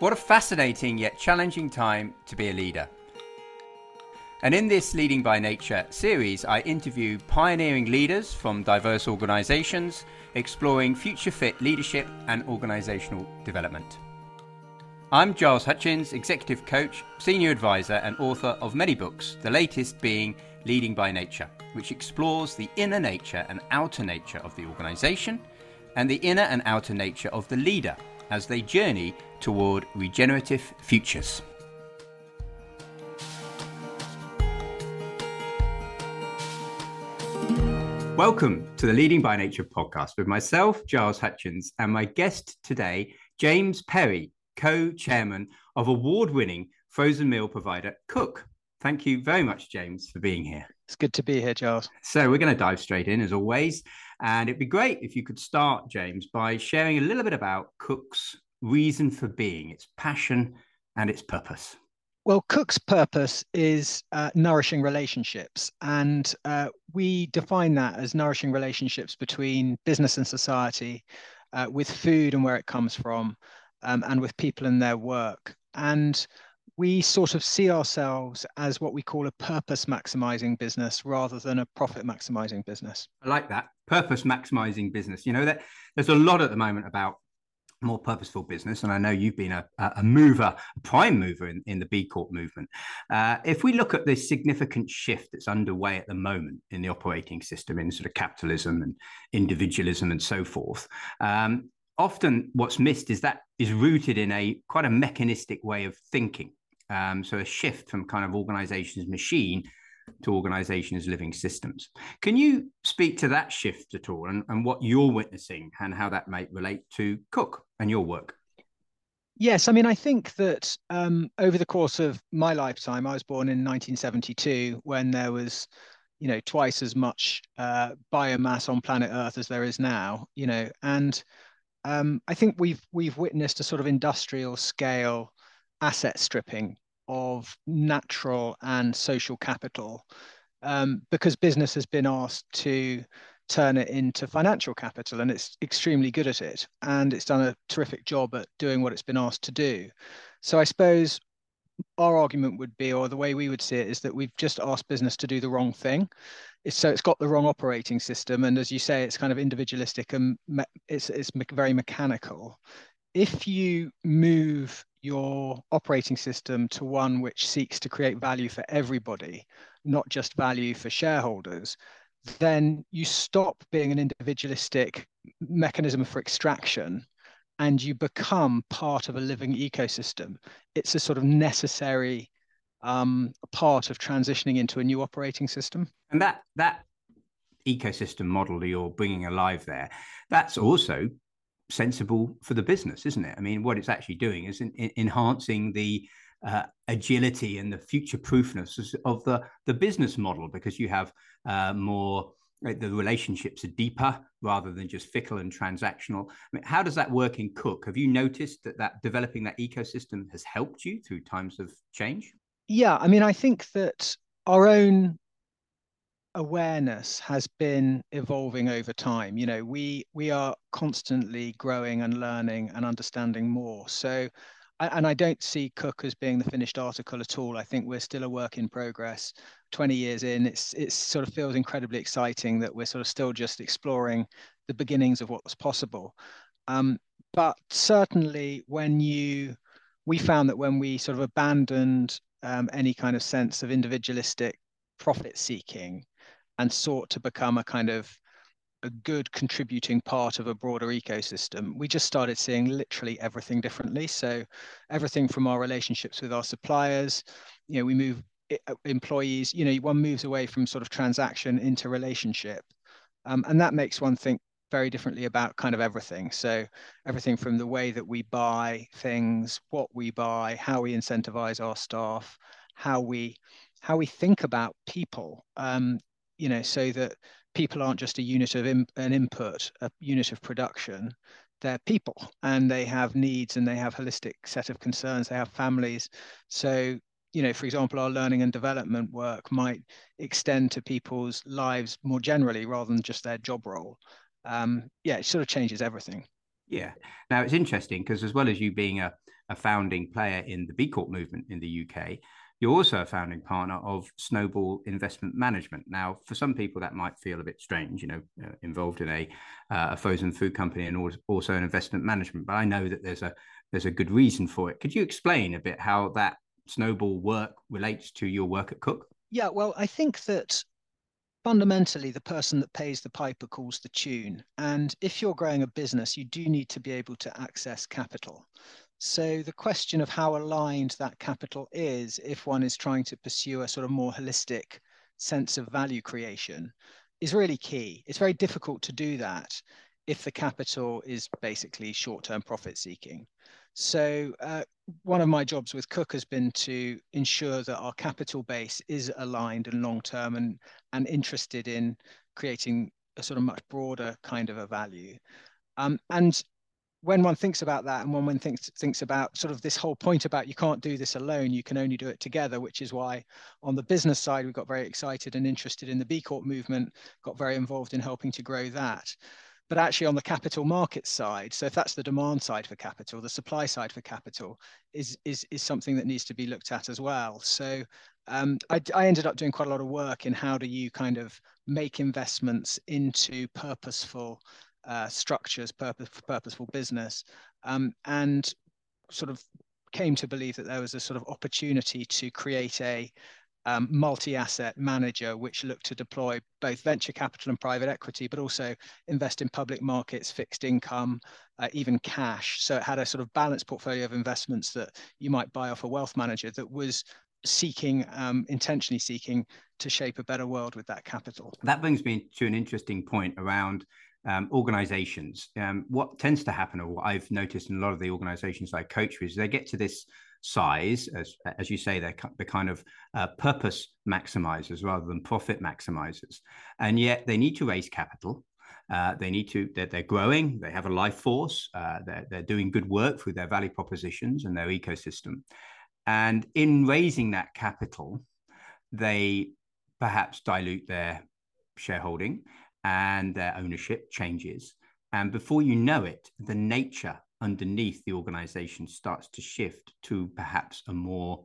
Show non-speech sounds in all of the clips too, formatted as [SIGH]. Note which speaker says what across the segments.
Speaker 1: What a fascinating yet challenging time to be a leader. And in this Leading by Nature series, I interview pioneering leaders from diverse organisations exploring future fit leadership and organisational development. I'm Giles Hutchins, Executive Coach, Senior Advisor, and author of many books, the latest being Leading by Nature, which explores the inner nature and outer nature of the organisation and the inner and outer nature of the leader as they journey toward regenerative futures. Welcome to the Leading by Nature podcast with myself, Giles Hutchins, and my guest today, James Perry, co chairman of award winning frozen meal provider Cook. Thank you very much, James, for being here.
Speaker 2: It's good to be here, Giles.
Speaker 1: So, we're going to dive straight in as always. And it'd be great if you could start, James, by sharing a little bit about Cook's reason for being, its passion and its purpose.
Speaker 2: Well, Cook's purpose is uh, nourishing relationships. And uh, we define that as nourishing relationships between business and society, uh, with food and where it comes from, um, and with people and their work. And we sort of see ourselves as what we call a purpose maximizing business rather than a profit maximizing business.
Speaker 1: I like that purpose maximizing business. You know that there's a lot at the moment about more purposeful business, and I know you've been a, a mover, a prime mover in, in the B Corp movement. Uh, if we look at this significant shift that's underway at the moment in the operating system in sort of capitalism and individualism and so forth, um, often what's missed is that is rooted in a quite a mechanistic way of thinking. Um, so a shift from kind of organization's machine to organization as living systems. Can you speak to that shift at all and, and what you're witnessing and how that might relate to Cook and your work?
Speaker 2: Yes, I mean, I think that um, over the course of my lifetime, I was born in 1972 when there was, you know, twice as much uh, biomass on planet Earth as there is now, you know, and um, I think we've we've witnessed a sort of industrial scale asset stripping of natural and social capital um, because business has been asked to turn it into financial capital and it's extremely good at it and it's done a terrific job at doing what it's been asked to do. So i suppose our argument would be or the way we would see it is that we've just asked business to do the wrong thing. So it's got the wrong operating system and as you say it's kind of individualistic and me- it's, it's me- very mechanical. If you move your operating system to one which seeks to create value for everybody, not just value for shareholders, then you stop being an individualistic mechanism for extraction and you become part of a living ecosystem. It's a sort of necessary um, part of transitioning into a new operating system.
Speaker 1: And that that ecosystem model that you're bringing alive there, that's also sensible for the business, isn't it? I mean, what it's actually doing is in, in enhancing the uh, agility and the future proofness of the, the business model because you have uh, more, the relationships are deeper rather than just fickle and transactional. I mean, how does that work in Cook? Have you noticed that, that developing that ecosystem has helped you through times of change?
Speaker 2: Yeah, I mean, I think that our own awareness has been evolving over time. You know we we are constantly growing and learning and understanding more. So and i don't see cook as being the finished article at all. I think we're still a work in progress. 20 years in it's it sort of feels incredibly exciting that we're sort of still just exploring the beginnings of what's possible. Um, but certainly when you we found that when we sort of abandoned um, any kind of sense of individualistic profit seeking and sought to become a kind of a good contributing part of a broader ecosystem, we just started seeing literally everything differently. So everything from our relationships with our suppliers, you know, we move uh, employees, you know, one moves away from sort of transaction into relationship. Um, and that makes one think very differently about kind of everything. So everything from the way that we buy things, what we buy, how we incentivize our staff, how we how we think about people. Um, you know, so that people aren't just a unit of in, an input, a unit of production. They're people, and they have needs, and they have holistic set of concerns. They have families. So, you know, for example, our learning and development work might extend to people's lives more generally, rather than just their job role. Um, yeah, it sort of changes everything.
Speaker 1: Yeah. Now it's interesting because as well as you being a a founding player in the B Corp movement in the UK. You're also a founding partner of Snowball Investment Management. Now, for some people, that might feel a bit strange, you know, uh, involved in a, uh, a frozen food company and also an investment management. But I know that there's a there's a good reason for it. Could you explain a bit how that Snowball work relates to your work at Cook?
Speaker 2: Yeah, well, I think that fundamentally the person that pays the piper calls the tune. And if you're growing a business, you do need to be able to access capital. So the question of how aligned that capital is, if one is trying to pursue a sort of more holistic sense of value creation, is really key. It's very difficult to do that if the capital is basically short-term profit seeking. So uh, one of my jobs with Cook has been to ensure that our capital base is aligned and long-term and, and interested in creating a sort of much broader kind of a value. Um, and when one thinks about that and when one thinks thinks about sort of this whole point about you can't do this alone you can only do it together which is why on the business side we got very excited and interested in the b corp movement got very involved in helping to grow that. But actually on the capital market side so if that's the demand side for capital the supply side for capital is is is something that needs to be looked at as well. So um, I, I ended up doing quite a lot of work in how do you kind of make investments into purposeful uh, structures, purpose, purposeful business, um, and sort of came to believe that there was a sort of opportunity to create a um, multi-asset manager which looked to deploy both venture capital and private equity, but also invest in public markets, fixed income, uh, even cash. So it had a sort of balanced portfolio of investments that you might buy off a wealth manager that was seeking, um, intentionally seeking to shape a better world with that capital.
Speaker 1: That brings me to an interesting point around um, organizations. Um, what tends to happen, or what I've noticed in a lot of the organizations I coach with, is they get to this size, as as you say, they're the kind of uh, purpose maximizers rather than profit maximizers, and yet they need to raise capital. Uh, they need to they're, they're, growing they have a life force uh, they're, they're doing good work through their value propositions and their ecosystem and in raising that capital they perhaps dilute their shareholding and their ownership changes. And before you know it, the nature underneath the organization starts to shift to perhaps a more,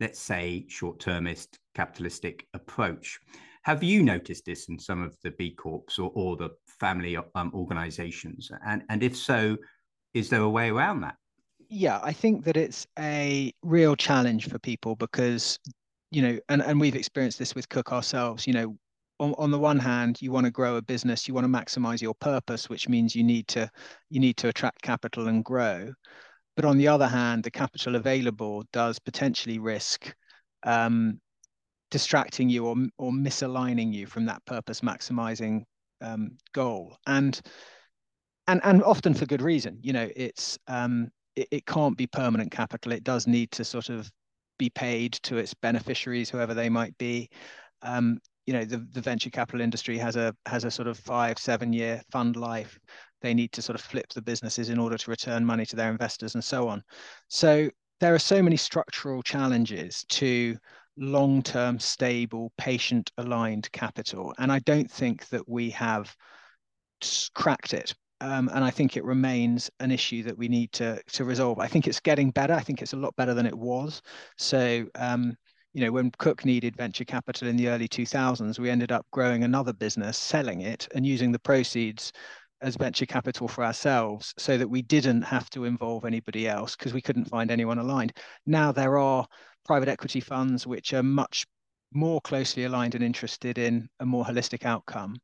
Speaker 1: let's say, short termist capitalistic approach. Have you noticed this in some of the B Corps or, or the family um, organizations? And, and if so, is there a way around that?
Speaker 2: Yeah, I think that it's a real challenge for people because, you know, and, and we've experienced this with Cook ourselves, you know, on, on the one hand, you want to grow a business, you want to maximize your purpose, which means you need to you need to attract capital and grow. But on the other hand, the capital available does potentially risk um, distracting you or or misaligning you from that purpose maximizing um, goal. And and and often for good reason. You know, it's um, it, it can't be permanent capital. It does need to sort of be paid to its beneficiaries, whoever they might be. Um, you know the, the venture capital industry has a has a sort of five seven year fund life they need to sort of flip the businesses in order to return money to their investors and so on so there are so many structural challenges to long-term stable patient aligned capital and i don't think that we have cracked it um, and I think it remains an issue that we need to to resolve. I think it's getting better. I think it's a lot better than it was. So um, you know, when Cook needed venture capital in the early 2000s, we ended up growing another business, selling it, and using the proceeds as venture capital for ourselves so that we didn't have to involve anybody else because we couldn't find anyone aligned. Now there are private equity funds which are much more closely aligned and interested in a more holistic outcome.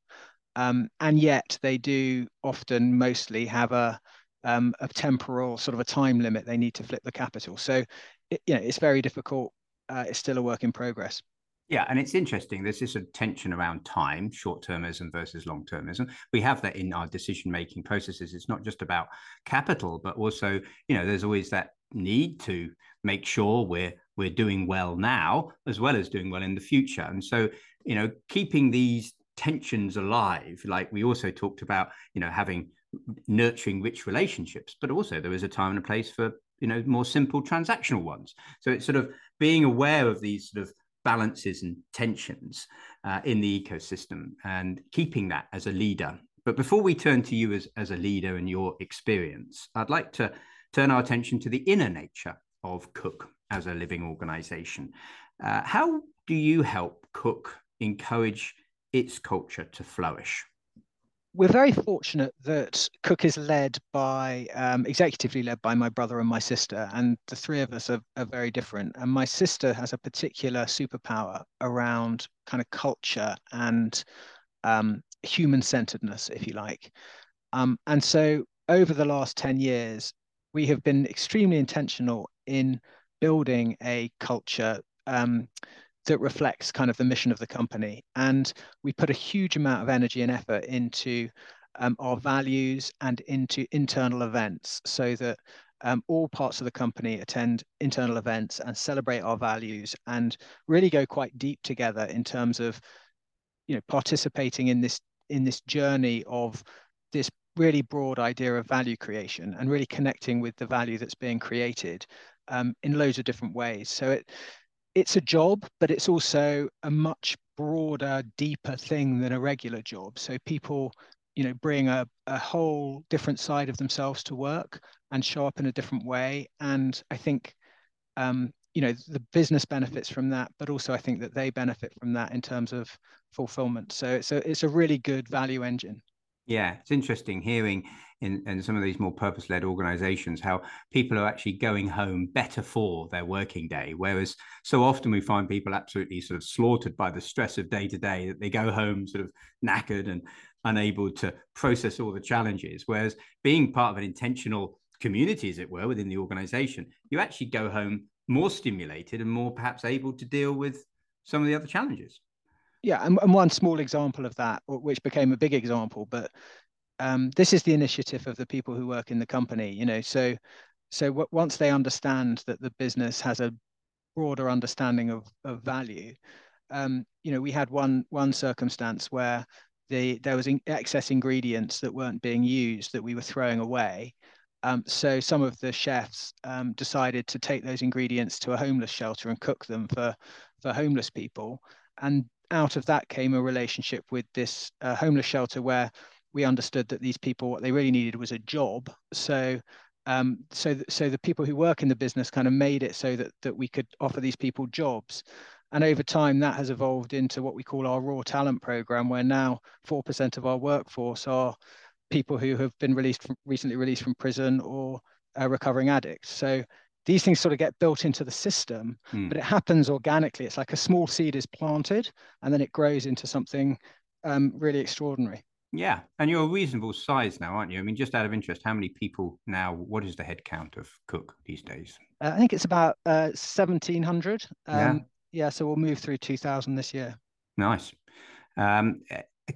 Speaker 2: Um, and yet they do often mostly have a, um, a temporal sort of a time limit they need to flip the capital. So it, you know, it's very difficult uh, it's still a work in progress.
Speaker 1: Yeah, and it's interesting. There's this tension around time, short termism versus long termism. We have that in our decision making processes. It's not just about capital, but also, you know, there's always that need to make sure we're we're doing well now as well as doing well in the future. And so, you know, keeping these tensions alive, like we also talked about, you know, having nurturing rich relationships, but also there is a time and a place for you know more simple transactional ones. So it's sort of being aware of these sort of balances and tensions uh, in the ecosystem and keeping that as a leader. But before we turn to you as, as a leader and your experience, I'd like to turn our attention to the inner nature of Cook as a living organization. Uh, how do you help Cook encourage its culture to flourish?
Speaker 2: We're very fortunate that Cook is led by, um, executively led by my brother and my sister, and the three of us are, are very different. And my sister has a particular superpower around kind of culture and um, human centeredness, if you like. Um, and so over the last 10 years, we have been extremely intentional in building a culture um, that reflects kind of the mission of the company. And we put a huge amount of energy and effort into um, our values and into internal events so that um, all parts of the company attend internal events and celebrate our values and really go quite deep together in terms of you know participating in this in this journey of this really broad idea of value creation and really connecting with the value that's being created um, in loads of different ways so it it's a job, but it's also a much broader, deeper thing than a regular job. So people, you know, bring a, a whole different side of themselves to work and show up in a different way. And I think, um, you know, the business benefits from that, but also I think that they benefit from that in terms of fulfillment. So it's a it's a really good value engine.
Speaker 1: Yeah, it's interesting hearing in, in some of these more purpose led organizations how people are actually going home better for their working day. Whereas so often we find people absolutely sort of slaughtered by the stress of day to day that they go home sort of knackered and unable to process all the challenges. Whereas being part of an intentional community, as it were, within the organization, you actually go home more stimulated and more perhaps able to deal with some of the other challenges
Speaker 2: yeah, and, and one small example of that, which became a big example, but um, this is the initiative of the people who work in the company. You know, so so once they understand that the business has a broader understanding of, of value, um, you know, we had one one circumstance where the there was in excess ingredients that weren't being used that we were throwing away. Um, so some of the chefs um, decided to take those ingredients to a homeless shelter and cook them for for homeless people. And out of that came a relationship with this uh, homeless shelter where we understood that these people what they really needed was a job. So um, so th- so the people who work in the business kind of made it so that that we could offer these people jobs. And over time that has evolved into what we call our raw talent program where now 4% of our workforce are people who have been released from recently released from prison or uh, recovering addicts. So these things sort of get built into the system, mm. but it happens organically. It's like a small seed is planted and then it grows into something um, really extraordinary.
Speaker 1: Yeah, and you're a reasonable size now, aren't you? I mean, just out of interest, how many people now? What is the head count of Cook these days?
Speaker 2: Uh, I think it's about uh, seventeen hundred. Um, yeah. Yeah. So we'll move through two thousand this year.
Speaker 1: Nice. Um,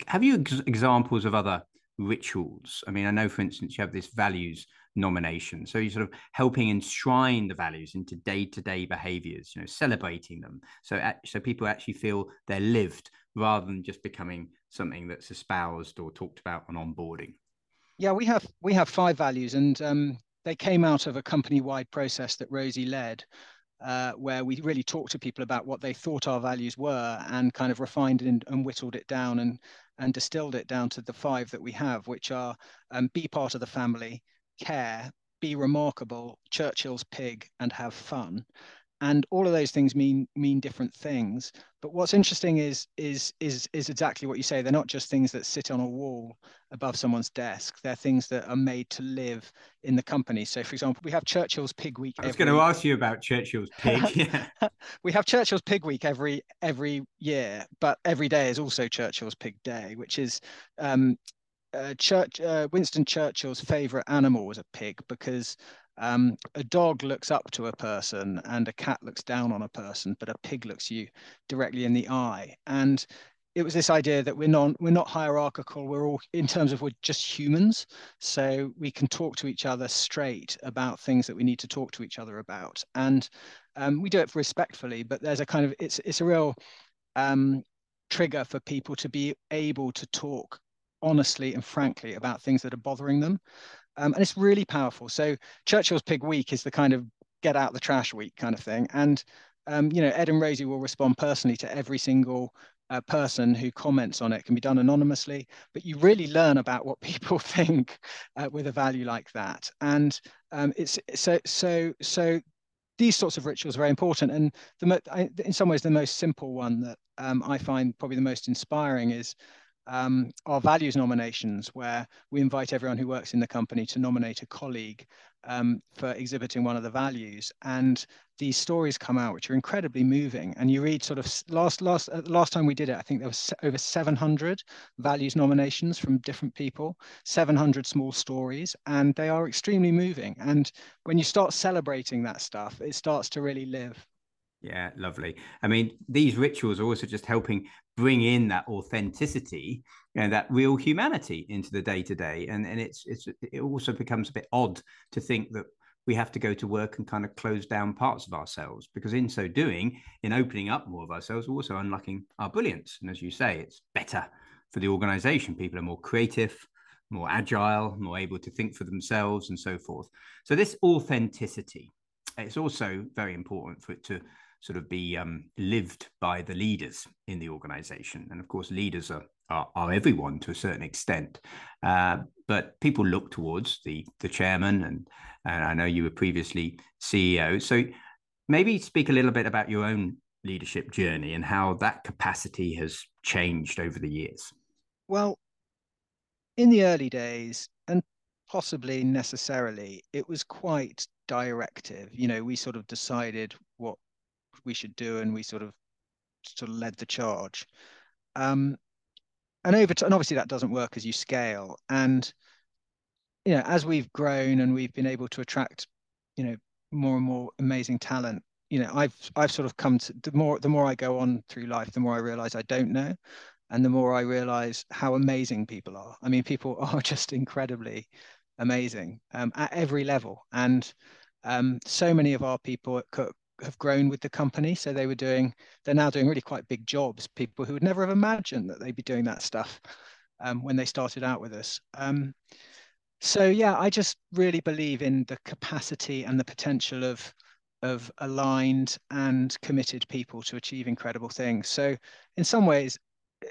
Speaker 1: have you ex- examples of other rituals? I mean, I know, for instance, you have this values nomination. So you're sort of helping enshrine the values into day-to-day behaviors, you know, celebrating them. So so people actually feel they're lived rather than just becoming something that's espoused or talked about on onboarding.
Speaker 2: Yeah, we have we have five values, and um, they came out of a company-wide process that Rosie led. Uh, where we really talked to people about what they thought our values were and kind of refined and, and whittled it down and, and distilled it down to the five that we have, which are um, be part of the family, care, be remarkable, Churchill's pig, and have fun. And all of those things mean mean different things. But what's interesting is is is is exactly what you say. They're not just things that sit on a wall above someone's desk. They're things that are made to live in the company. So, for example, we have Churchill's Pig Week.
Speaker 1: I was going to ask you about Churchill's Pig. [LAUGHS] Yeah.
Speaker 2: we have Churchill's Pig Week every every year, but every day is also Churchill's Pig Day, which is um, uh, Church, uh, Winston Churchill's favorite animal was a pig because um, a dog looks up to a person and a cat looks down on a person, but a pig looks you directly in the eye. And it was this idea that we're not we're not hierarchical. We're all in terms of we're just humans, so we can talk to each other straight about things that we need to talk to each other about, and um, we do it respectfully. But there's a kind of it's it's a real um, trigger for people to be able to talk honestly and frankly about things that are bothering them. Um, and it's really powerful. So Churchill's Pig Week is the kind of get out the trash week kind of thing. And, um, you know, Ed and Rosie will respond personally to every single uh, person who comments on it can be done anonymously, but you really learn about what [LAUGHS] people think uh, with a value like that. And um, it's so so so these sorts of rituals are very important. And the in some ways, the most simple one that um, I find probably the most inspiring is um, our values nominations, where we invite everyone who works in the company to nominate a colleague um, for exhibiting one of the values. And these stories come out, which are incredibly moving. And you read sort of last last uh, last time we did it, I think there was over 700 values nominations from different people, 700 small stories, and they are extremely moving. And when you start celebrating that stuff, it starts to really live.
Speaker 1: Yeah, lovely. I mean, these rituals are also just helping bring in that authenticity and that real humanity into the day to day. And and it's it's it also becomes a bit odd to think that we have to go to work and kind of close down parts of ourselves because in so doing, in opening up more of ourselves, we're also unlocking our brilliance. And as you say, it's better for the organization. People are more creative, more agile, more able to think for themselves and so forth. So this authenticity, it's also very important for it to sort of be um, lived by the leaders in the organization. And of course, leaders are, are, are everyone to a certain extent. Uh, but people look towards the, the chairman, and, and I know you were previously CEO. So maybe speak a little bit about your own leadership journey and how that capacity has changed over the years.
Speaker 2: Well, in the early days, and possibly necessarily, it was quite directive. You know, we sort of decided what we should do, and we sort of sort of led the charge. Um, and over time, and obviously that doesn't work as you scale. And you know, as we've grown and we've been able to attract, you know, more and more amazing talent, you know, I've I've sort of come to the more the more I go on through life, the more I realize I don't know, and the more I realize how amazing people are. I mean, people [LAUGHS] are just incredibly amazing um, at every level, and um, so many of our people at Cook have grown with the company. So they were doing, they're now doing really quite big jobs. People who would never have imagined that they'd be doing that stuff um, when they started out with us. Um, so yeah, I just really believe in the capacity and the potential of of aligned and committed people to achieve incredible things. So in some ways,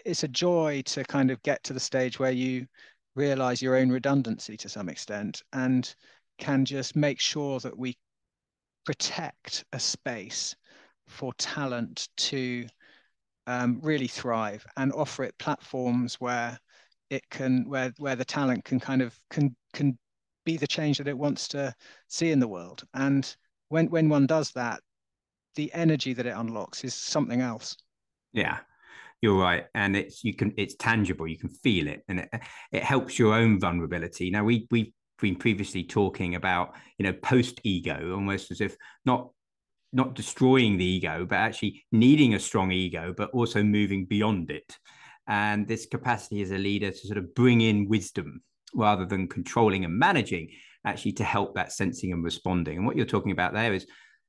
Speaker 2: it's a joy to kind of get to the stage where you realize your own redundancy to some extent and can just make sure that we protect a space for talent to um, really thrive and offer it platforms where it can where where the talent can kind of can can be the change that it wants to see in the world. And when when one does that the energy that it unlocks is something else.
Speaker 1: Yeah you're right. And it's you can it's tangible. You can feel it and it, it helps your own vulnerability. Now we we been previously talking about you know post ego almost as if not not destroying the ego but actually needing a strong ego but also moving beyond it and this capacity as a leader to sort of bring in wisdom rather than controlling and managing actually to help that sensing and responding and what you're talking about there is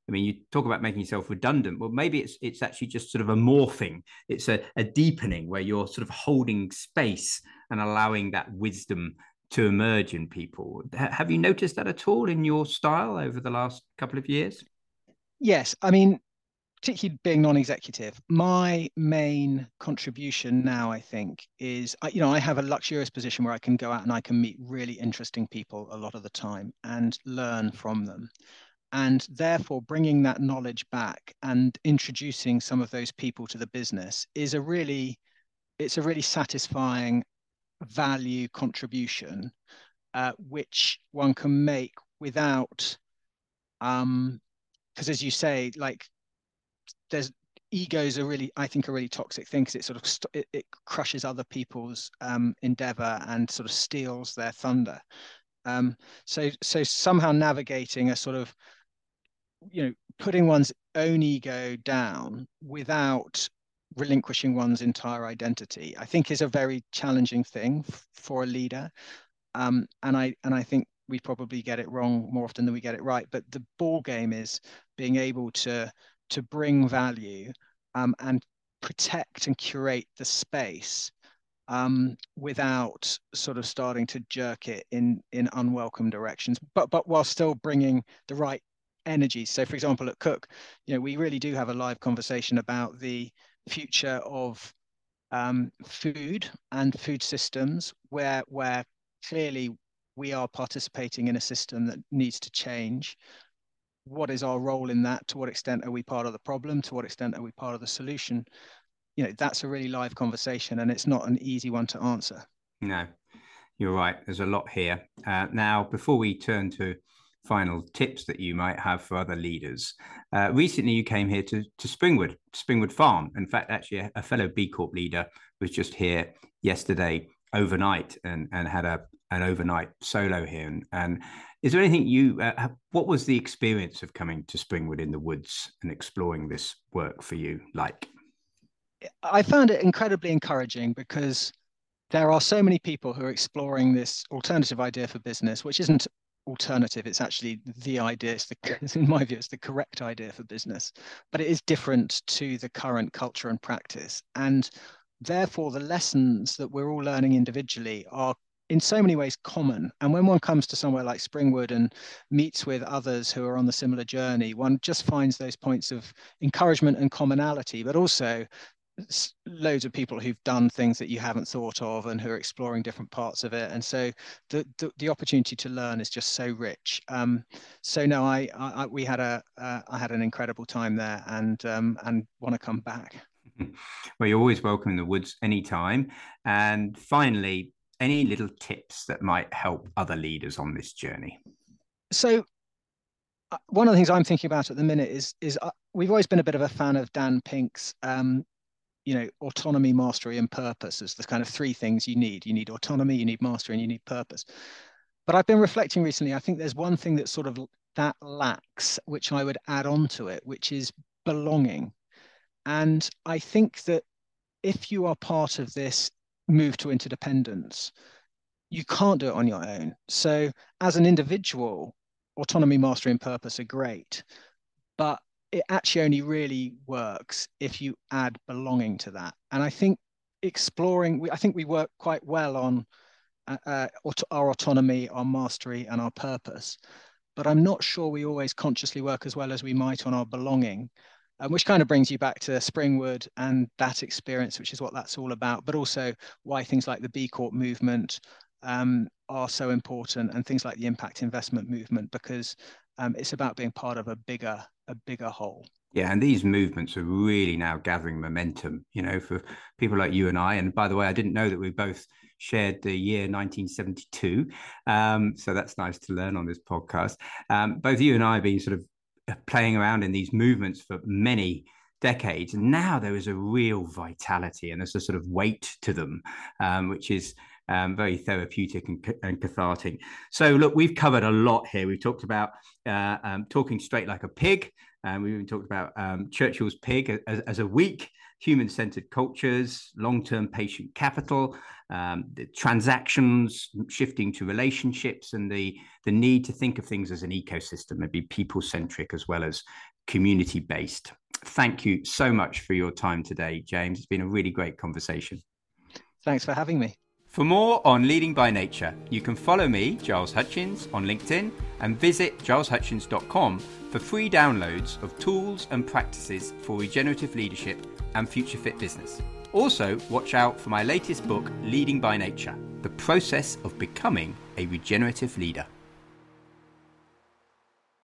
Speaker 1: I mean, you talk about making yourself redundant. Well, maybe it's it's actually just sort of a morphing. It's a, a deepening where you're sort of holding space and allowing that wisdom to emerge in people. have you noticed that at all in your style over the last couple of years?
Speaker 2: Yes, I mean, particularly being non-executive, my main contribution now, I think, is you know I have a luxurious position where I can go out and I can meet really interesting people a lot of the time and learn from them, and therefore bringing that knowledge back and introducing some of those people to the business is a really it's a really satisfying value contribution, uh, which one can make without, um, because as you say, like there's egos are really, I think, a really toxic thing because it sort of st- it, it, crushes other people's um, endeavor and sort of steals their thunder. Um, so so somehow navigating a sort of you know putting one's own ego down without relinquishing one's entire identity, I think is a very challenging thing for a leader. Um, and I and I think we probably get it wrong more often than we get it right. But the ball game is being able to to bring value um, and protect and curate the space um, without sort of starting to jerk it in in unwelcome directions, but but while still bringing the right energy. So, for example, at Cook, you know, we really do have a live conversation about the future of um, food and food systems, where where clearly we are participating in a system that needs to change. What is our role in that? To what extent are we part of the problem? To what extent are we part of the solution? You know, that's a really live conversation, and it's not an easy one to answer.
Speaker 1: No, you're right. There's a lot here. Uh, now, before we turn to final tips that you might have for other leaders. Uh, recently, you came here to, to Springwood, Springwood Farm. In fact, actually, a, fellow B Corp leader was just here yesterday overnight and, and had a an overnight solo here. And, and is there anything you, uh, have, what was the experience of coming to Springwood in the woods and exploring this work for you like?
Speaker 2: I found it incredibly encouraging because there are so many people who are exploring this alternative idea for business, which isn't alternative. It's actually the idea it's the [LAUGHS] in my view it's the correct idea for business but it is different to the current culture and practice. And therefore the lessons that we're all learning individually are in so many ways common. And when one comes to somewhere like springwood and meets with others who are on the similar journey one just finds those points of encouragement and commonality but also loads of people who've done things that you haven't thought of and who are exploring different parts of it. And so the the, the opportunity to learn is just so rich. Um, so no I, I, we had a uh, I had an incredible time there and um, and want to come back. [LAUGHS]
Speaker 1: Well you're always welcome in the woods anytime. And finally any little tips that might help other leaders on this journey?
Speaker 2: So uh, one of the things I'm thinking about at the minute is is uh, we've always been a bit of a fan of Dan Pink's um, you know autonomy mastery and purpose as the kind of three things you need. You need autonomy you need mastery and you need purpose. But i've been reflecting recently i think there's one thing that sort of that lacks which i would add on to it which is belonging. And i think that if you are part of this move to interdependence you can't do it on your own. So as an individual autonomy mastery and purpose are great. But it actually only really works if you add belonging to that. And I think exploring, I think we work quite well on uh, uh, our autonomy, our mastery, and our purpose. But I'm not sure we always consciously work as well as we might on our belonging, um, which kind of brings you back to Springwood and that experience, which is what that's all about, but also why things like the B Corp movement um, are so important and things like the impact investment movement, because um, it's about being part of a bigger a bigger whole.
Speaker 1: Yeah, and these movements are really now gathering momentum, you know, for people like you and I. And by the way, I didn't know that we both shared the year 1972. Um, so that's nice to learn on this podcast. Um, both you and I have been sort of uh, playing around in these movements for many decades. And now there is a real vitality and there's a sort of weight to them, um, which is um, very therapeutic and, and, cathartic. So, look, we've covered a lot here. We've talked about uh, um, talking straight like a pig, and we've even talked about um, Churchill's pig as, as a week human centered cultures, long term patient capital, um, the transactions shifting to relationships, and the, the need to think of things as an ecosystem, and be people centric as well as community based. Thank you so much for your time today, James. It's been a really great conversation.
Speaker 2: Thanks for having me.
Speaker 1: For more on Leading by Nature, you can follow me, Giles Hutchins, on LinkedIn and visit gileshutchins.com for free downloads of tools and practices for regenerative leadership and future fit business. Also, watch out for my latest book, Leading by Nature The Process of Becoming a Regenerative Leader.